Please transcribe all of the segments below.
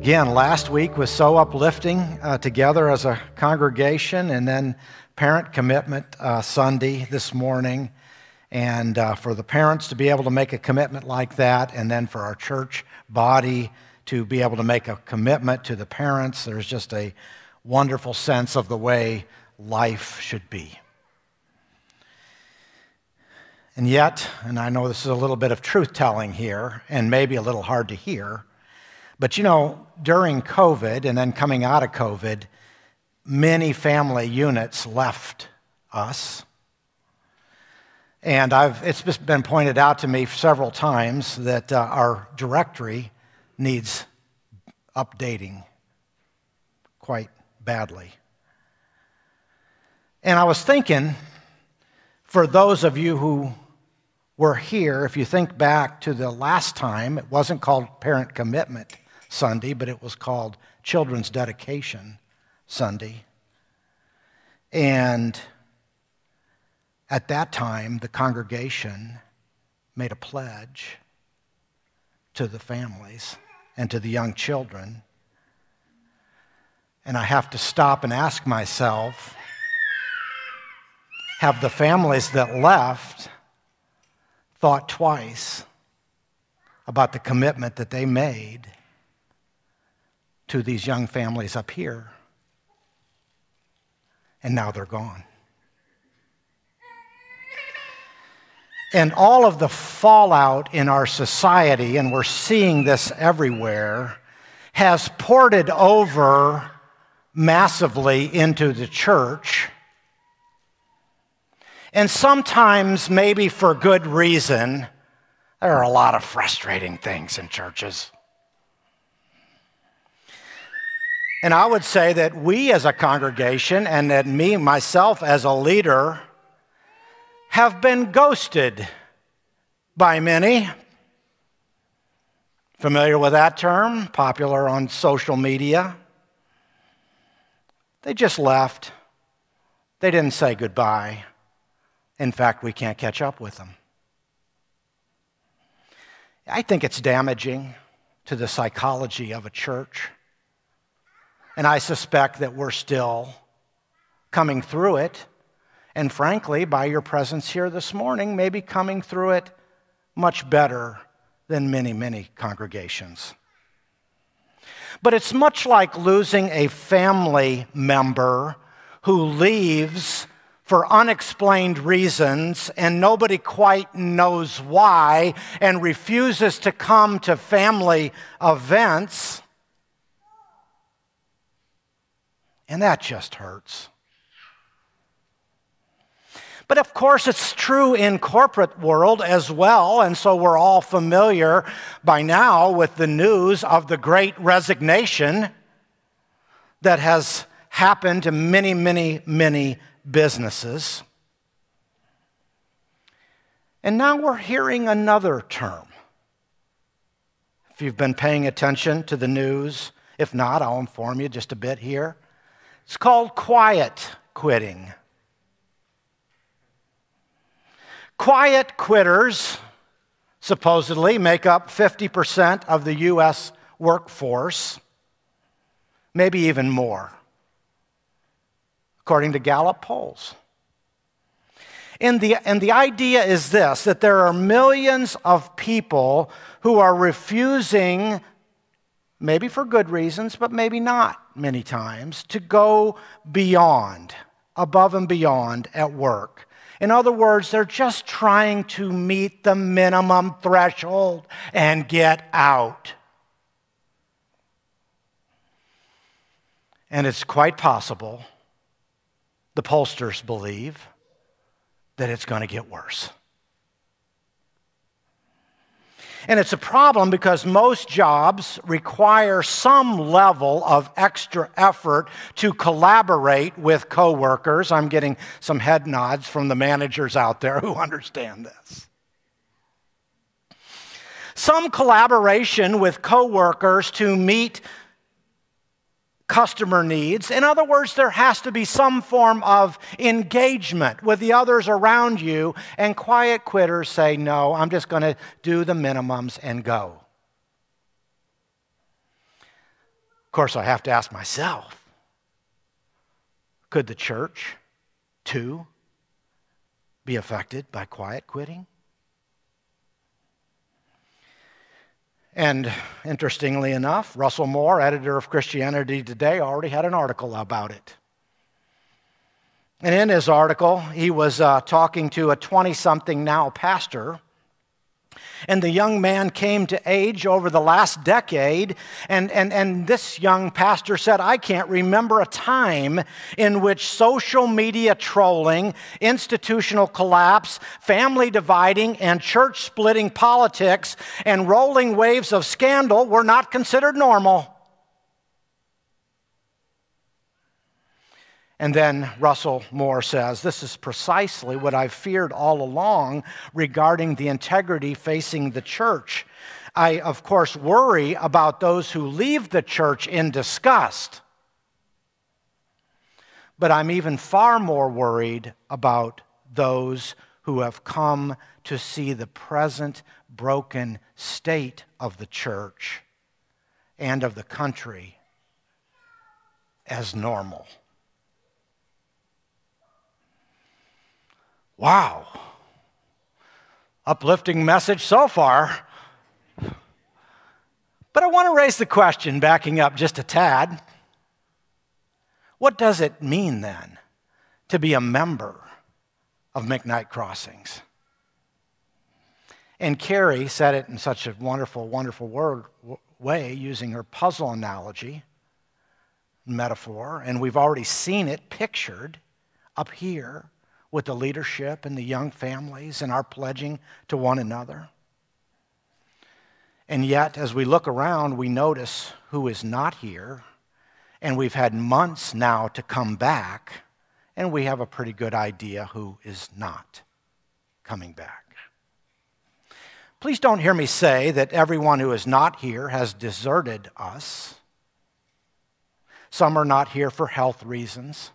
Again, last week was so uplifting uh, together as a congregation, and then Parent Commitment uh, Sunday this morning. And uh, for the parents to be able to make a commitment like that, and then for our church body to be able to make a commitment to the parents, there's just a wonderful sense of the way life should be. And yet, and I know this is a little bit of truth telling here, and maybe a little hard to hear, but you know, during COVID and then coming out of COVID, many family units left us. And I've, it's been pointed out to me several times that uh, our directory needs updating quite badly. And I was thinking, for those of you who were here, if you think back to the last time, it wasn't called Parent Commitment Sunday, but it was called Children's Dedication Sunday. And at that time, the congregation made a pledge to the families and to the young children. And I have to stop and ask myself have the families that left thought twice about the commitment that they made to these young families up here. And now they're gone. And all of the fallout in our society, and we're seeing this everywhere, has ported over massively into the church. And sometimes, maybe for good reason, there are a lot of frustrating things in churches. And I would say that we as a congregation, and that me, myself as a leader, have been ghosted by many. Familiar with that term? Popular on social media. They just left. They didn't say goodbye. In fact, we can't catch up with them. I think it's damaging to the psychology of a church. And I suspect that we're still coming through it. And frankly, by your presence here this morning, maybe coming through it much better than many, many congregations. But it's much like losing a family member who leaves for unexplained reasons and nobody quite knows why and refuses to come to family events. And that just hurts. But of course, it's true in corporate world as well, and so we're all familiar by now with the news of the great resignation that has happened to many, many, many businesses. And now we're hearing another term. If you've been paying attention to the news, if not, I'll inform you just a bit here. It's called quiet quitting. Quiet quitters supposedly make up 50% of the U.S. workforce, maybe even more, according to Gallup polls. And the, and the idea is this that there are millions of people who are refusing maybe for good reasons, but maybe not many times, to go beyond, above and beyond at work. In other words, they're just trying to meet the minimum threshold and get out. And it's quite possible, the pollsters believe, that it's going to get worse. And it's a problem because most jobs require some level of extra effort to collaborate with coworkers. I'm getting some head nods from the managers out there who understand this. Some collaboration with coworkers to meet customer needs. In other words, there has to be some form of engagement with the others around you, and quiet quitters say, No, I'm just going to do the minimums and go. Of course, I have to ask myself could the church, too, be affected by quiet quitting? And interestingly enough, Russell Moore, editor of Christianity Today, already had an article about it. And in his article, he was uh, talking to a 20 something now pastor and the young man came to age over the last decade. And, and, and this young pastor said, I can't remember a time in which social media trolling, institutional collapse, family dividing, and church splitting politics and rolling waves of scandal were not considered normal. And then Russell Moore says, This is precisely what I've feared all along regarding the integrity facing the church. I, of course, worry about those who leave the church in disgust. But I'm even far more worried about those who have come to see the present broken state of the church and of the country as normal. Wow. Uplifting message so far. But I want to raise the question, backing up just a tad. What does it mean then to be a member of McKnight Crossings? And Carrie said it in such a wonderful, wonderful word, way using her puzzle analogy, metaphor, and we've already seen it pictured up here with the leadership and the young families and our pledging to one another. And yet, as we look around, we notice who is not here. And we've had months now to come back, and we have a pretty good idea who is not coming back. Please don't hear me say that everyone who is not here has deserted us. Some are not here for health reasons.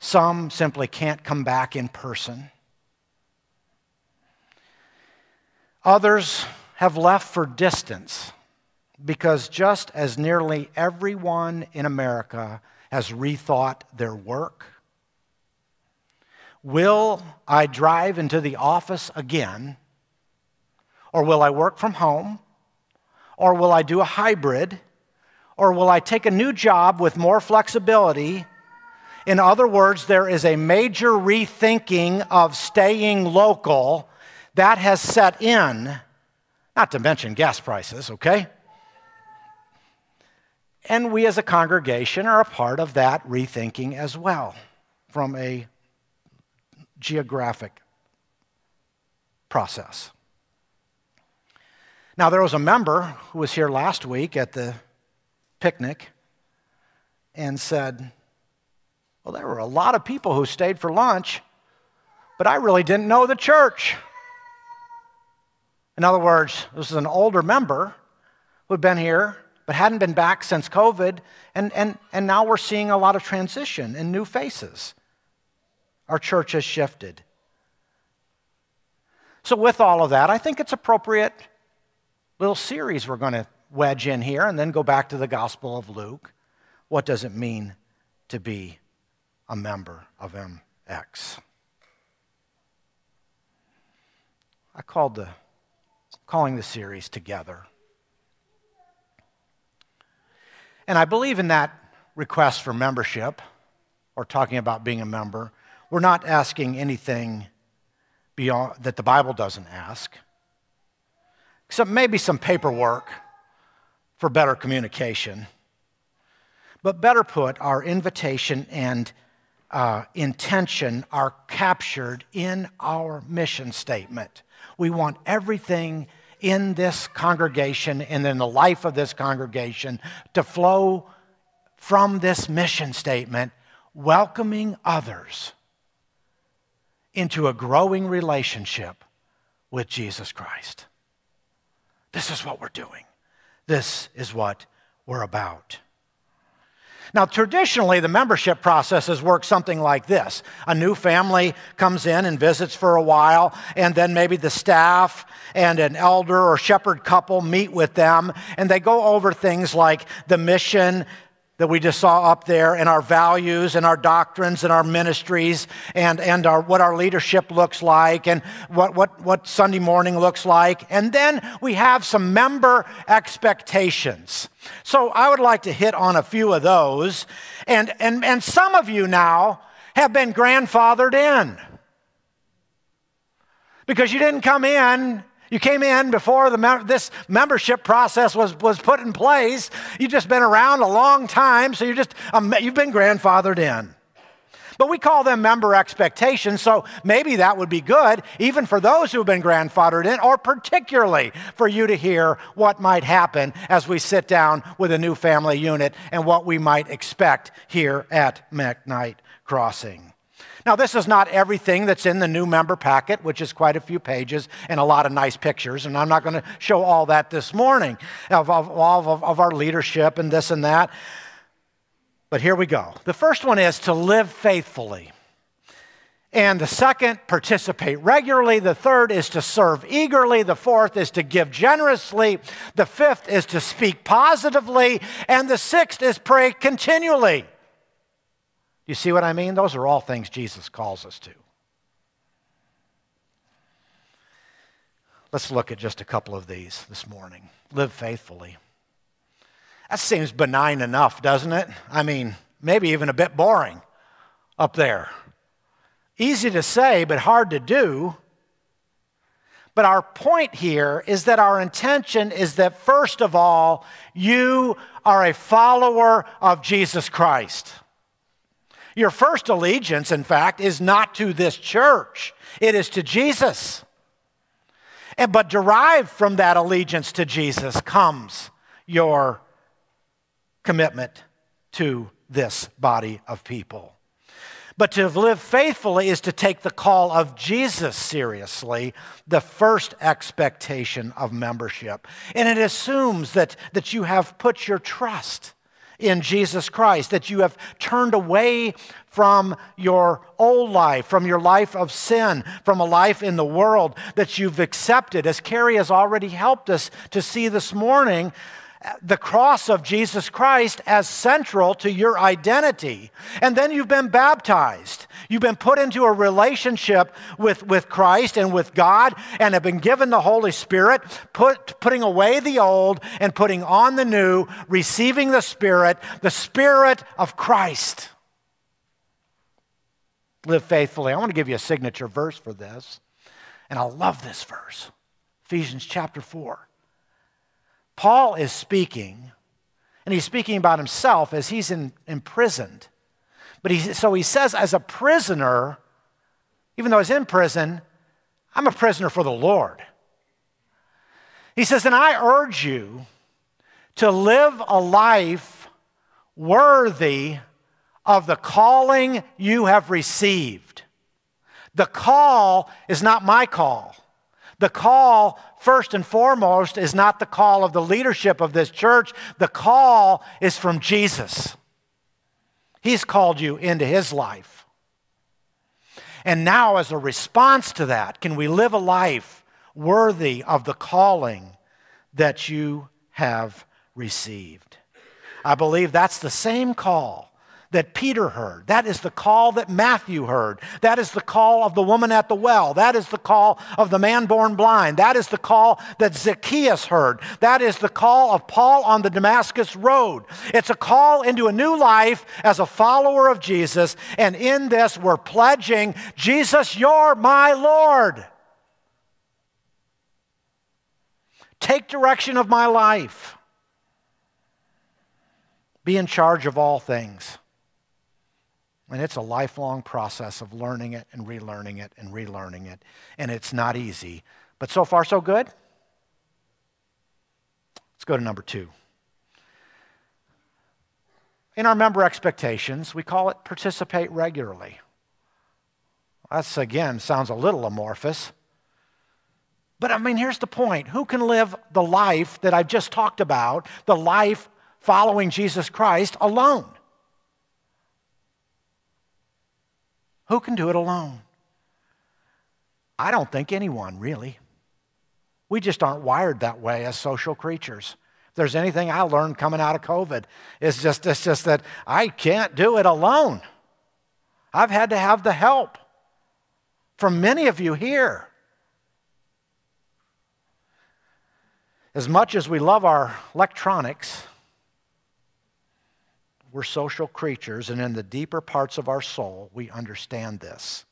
Some simply can't come back in person. Others have left for distance because just as nearly everyone in America has rethought their work, will I drive into the office again? Or will I work from home? Or will I do a hybrid? Or will I take a new job with more flexibility in other words, there is a major rethinking of staying local that has set in, not to mention gas prices, okay? And we as a congregation are a part of that rethinking as well from a geographic process. Now, there was a member who was here last week at the picnic and said, well, there were a lot of people who stayed for lunch, but I really didn't know the church. In other words, this is an older member who had been here but hadn't been back since COVID, and, and, and now we're seeing a lot of transition and new faces. Our church has shifted. So, with all of that, I think it's appropriate little series we're going to wedge in here and then go back to the Gospel of Luke. What does it mean to be a member of MX. I called the calling the series together. And I believe in that request for membership or talking about being a member. We're not asking anything beyond that the Bible doesn't ask. Except maybe some paperwork for better communication. But better put, our invitation and uh, intention are captured in our mission statement. We want everything in this congregation and in the life of this congregation to flow from this mission statement, welcoming others into a growing relationship with Jesus Christ. This is what we're doing. This is what we're about. Now, traditionally, the membership process has worked something like this. A new family comes in and visits for a while, and then maybe the staff and an elder or shepherd couple meet with them, and they go over things like the mission that we just saw up there, and our values and our doctrines and our ministries and, and our, what our leadership looks like and what, what, what Sunday morning looks like. And then we have some member expectations. So I would like to hit on a few of those. And, and, and some of you now have been grandfathered in because you didn't come in you came in before the this membership process was, was put in place. You've just been around a long time, so you're just, um, you've been grandfathered in. But we call them member expectations, so maybe that would be good, even for those who have been grandfathered in, or particularly for you to hear what might happen as we sit down with a new family unit and what we might expect here at McKnight Crossing. Now, this is not everything that's in the new member packet, which is quite a few pages and a lot of nice pictures, and I'm not going to show all that this morning of, of, of, of our leadership and this and that. But here we go. The first one is to live faithfully. And the second, participate regularly. The third is to serve eagerly. The fourth is to give generously. The fifth is to speak positively. And the sixth is pray continually. You see what I mean? Those are all things Jesus calls us to. Let's look at just a couple of these this morning. Live faithfully. That seems benign enough, doesn't it? I mean, maybe even a bit boring up there. Easy to say, but hard to do. But our point here is that our intention is that, first of all, you are a follower of Jesus Christ. Your first allegiance, in fact, is not to this church, it is to Jesus. And, but derived from that allegiance to Jesus comes your commitment to this body of people. But to live faithfully is to take the call of Jesus seriously, the first expectation of membership. And it assumes that, that you have put your trust in Jesus Christ, that you have turned away from your old life, from your life of sin, from a life in the world that you've accepted, as Carrie has already helped us to see this morning, the cross of Jesus Christ as central to your identity. And then you've been baptized. You've been put into a relationship with, with Christ and with God and have been given the Holy Spirit, put, putting away the old and putting on the new, receiving the Spirit, the Spirit of Christ. Live faithfully. I want to give you a signature verse for this. And I love this verse Ephesians chapter 4. Paul is speaking, and he's speaking about himself as he's in, imprisoned. But he, so he says, as a prisoner, even though he's in prison, I'm a prisoner for the Lord. He says, and I urge you to live a life worthy of the calling you have received. The call is not my call. The call, first and foremost, is not the call of the leadership of this church. The call is from Jesus. He's called you into his life. And now, as a response to that, can we live a life worthy of the calling that you have received? I believe that's the same call that Peter heard. That is the call that Matthew heard. That is the call of the woman at the well. That is the call of the man born blind. That is the call that Zacchaeus heard. That is the call of Paul on the Damascus Road. It's a call into a new life as a follower of Jesus. And in this, we're pledging Jesus, you're my Lord. Take direction of my life. Be in charge of all things. And it's a lifelong process of learning it and relearning it and relearning it. And it's not easy. But so far, so good. Let's go to number two. In our member expectations, we call it participate regularly. That's, again, sounds a little amorphous. But I mean, here's the point who can live the life that I've just talked about, the life following Jesus Christ, alone? Who can do it alone? I don't think anyone, really. We just aren't wired that way as social creatures. If there's anything I learned coming out of COVID, it's just, it's just that I can't do it alone. I've had to have the help from many of you here. As much as we love our electronics, we're social creatures, and in the deeper parts of our soul, we understand this.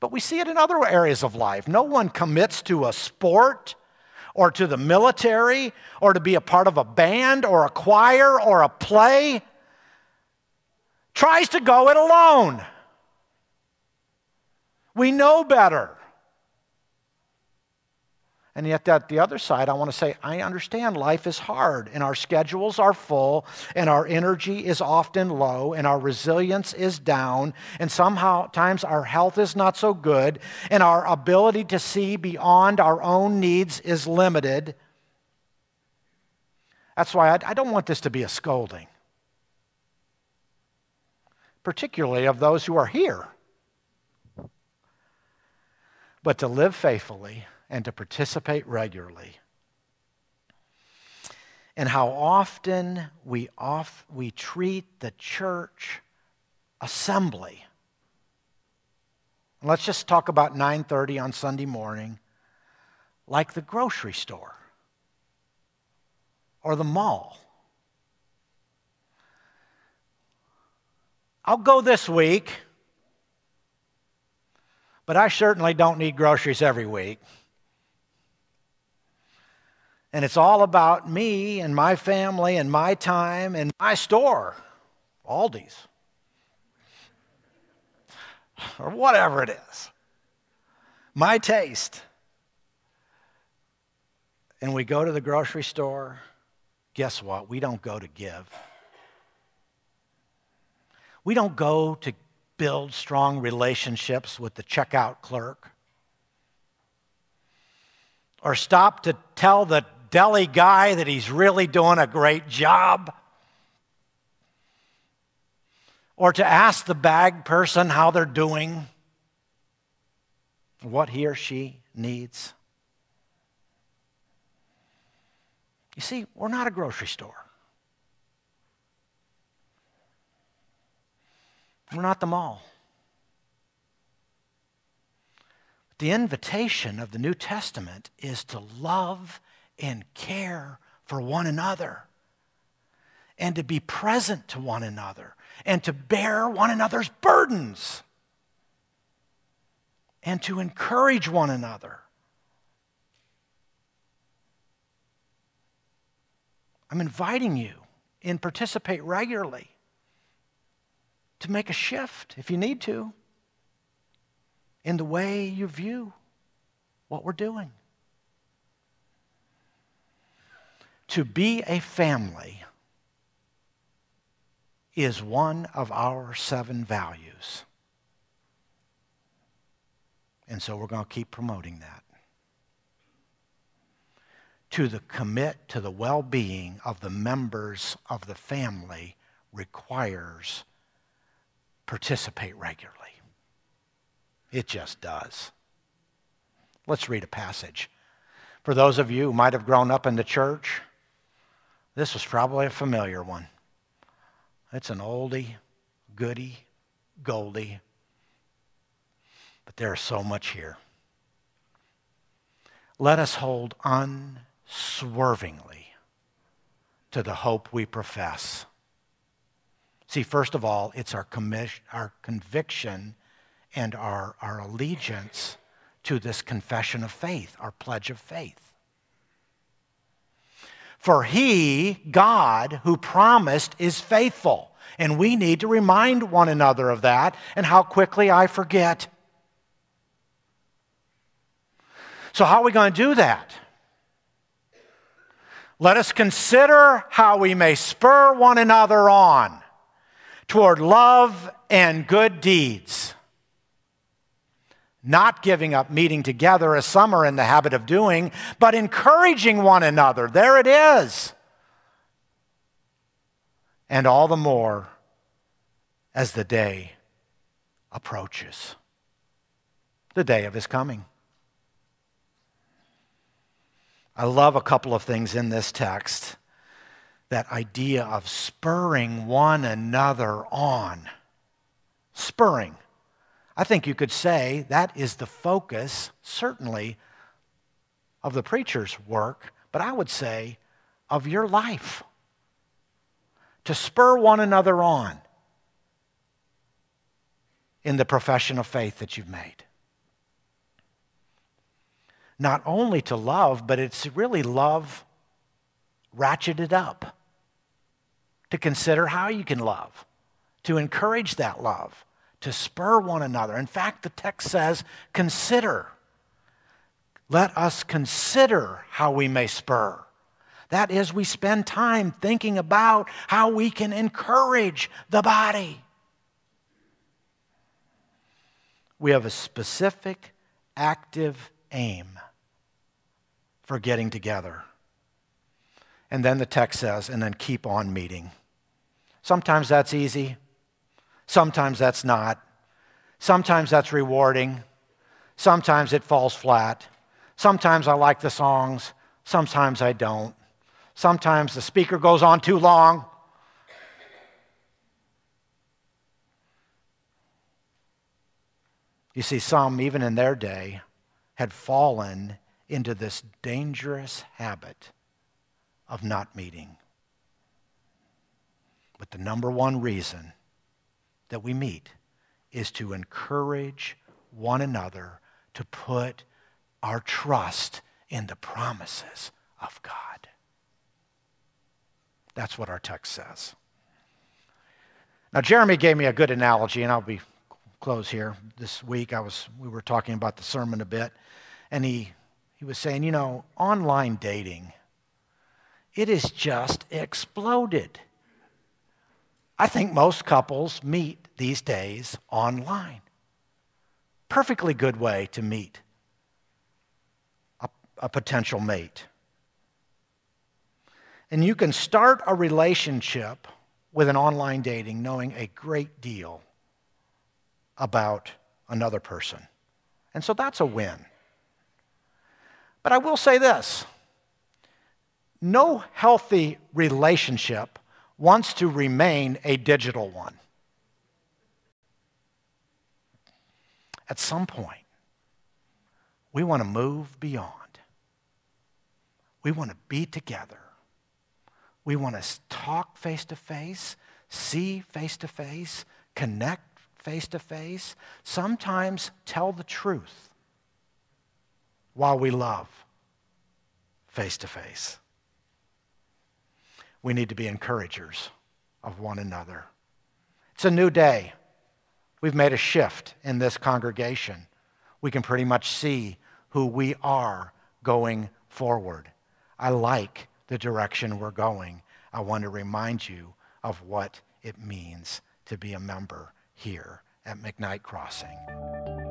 But we see it in other areas of life. No one commits to a sport or to the military or to be a part of a band or a choir or a play, tries to go it alone. We know better. And yet, at the other side, I want to say, I understand life is hard, and our schedules are full, and our energy is often low, and our resilience is down, and somehow times our health is not so good, and our ability to see beyond our own needs is limited. That's why I, I don't want this to be a scolding, particularly of those who are here. But to live faithfully and to participate regularly. And how often we, off, we treat the church assembly. let's just talk about 9:30 on Sunday morning like the grocery store or the mall. I'll go this week, but I certainly don't need groceries every week. And it's all about me and my family and my time and my store, Aldi's, or whatever it is, my taste. And we go to the grocery store, guess what? We don't go to give. We don't go to build strong relationships with the checkout clerk or stop to tell the deli guy that he's really doing a great job, or to ask the bag person how they're doing, what he or she needs. You see, we're not a grocery store. We're not the mall. The invitation of the New Testament is to love and care for one another and to be present to one another and to bear one another's burdens and to encourage one another. I'm inviting you and participate regularly to make a shift if you need to in the way you view what we're doing. To be a family is one of our seven values. And so we're going to keep promoting that. To the commit to the well being of the members of the family requires participate regularly. It just does. Let's read a passage. For those of you who might have grown up in the church, this was probably a familiar one. It's an oldie, goody, goldie, but there's so much here. Let us hold unswervingly to the hope we profess. See, first of all, it's our, commis- our conviction and our, our allegiance to this confession of faith, our pledge of faith. For he, God, who promised, is faithful. And we need to remind one another of that and how quickly I forget. So, how are we going to do that? Let us consider how we may spur one another on toward love and good deeds not giving up meeting together as some are in the habit of doing, but encouraging one another. There it is. And all the more as the day approaches the day of his coming. I love a couple of things in this text that idea of spurring one another on. Spurring. I think you could say that is the focus, certainly, of the preacher's work, but I would say of your life. To spur one another on in the profession of faith that you've made. Not only to love, but it's really love ratcheted up. To consider how you can love, to encourage that love, to spur one another. In fact, the text says, consider. Let us consider how we may spur. That is, we spend time thinking about how we can encourage the body. We have a specific, active aim for getting together. And then the text says, and then keep on meeting. Sometimes that's easy, sometimes that's not. Sometimes that's rewarding, sometimes it falls flat. Sometimes I like the songs, sometimes I don't. Sometimes the speaker goes on too long. You see, some, even in their day, had fallen into this dangerous habit of not meeting. But the number one reason that we meet is to encourage one another to put our trust in the promises of God. That's what our text says. Now, Jeremy gave me a good analogy, and I'll be close here. This week, I was we were talking about the sermon a bit, and he he was saying, you know, online dating, it has just exploded. I think most couples meet these days online. Perfectly good way to meet a, a potential mate. And you can start a relationship with an online dating knowing a great deal about another person. And so that's a win. But I will say this no healthy relationship wants to remain a digital one. At some point, we want to move beyond. We want to be together. We want to talk face to face, see face to face, connect face to face, sometimes tell the truth while we love face to face. We need to be encouragers of one another. It's a new day. We've made a shift in this congregation. We can pretty much see who we are going forward. I like the direction we're going. I want to remind you of what it means to be a member here at McKnight Crossing.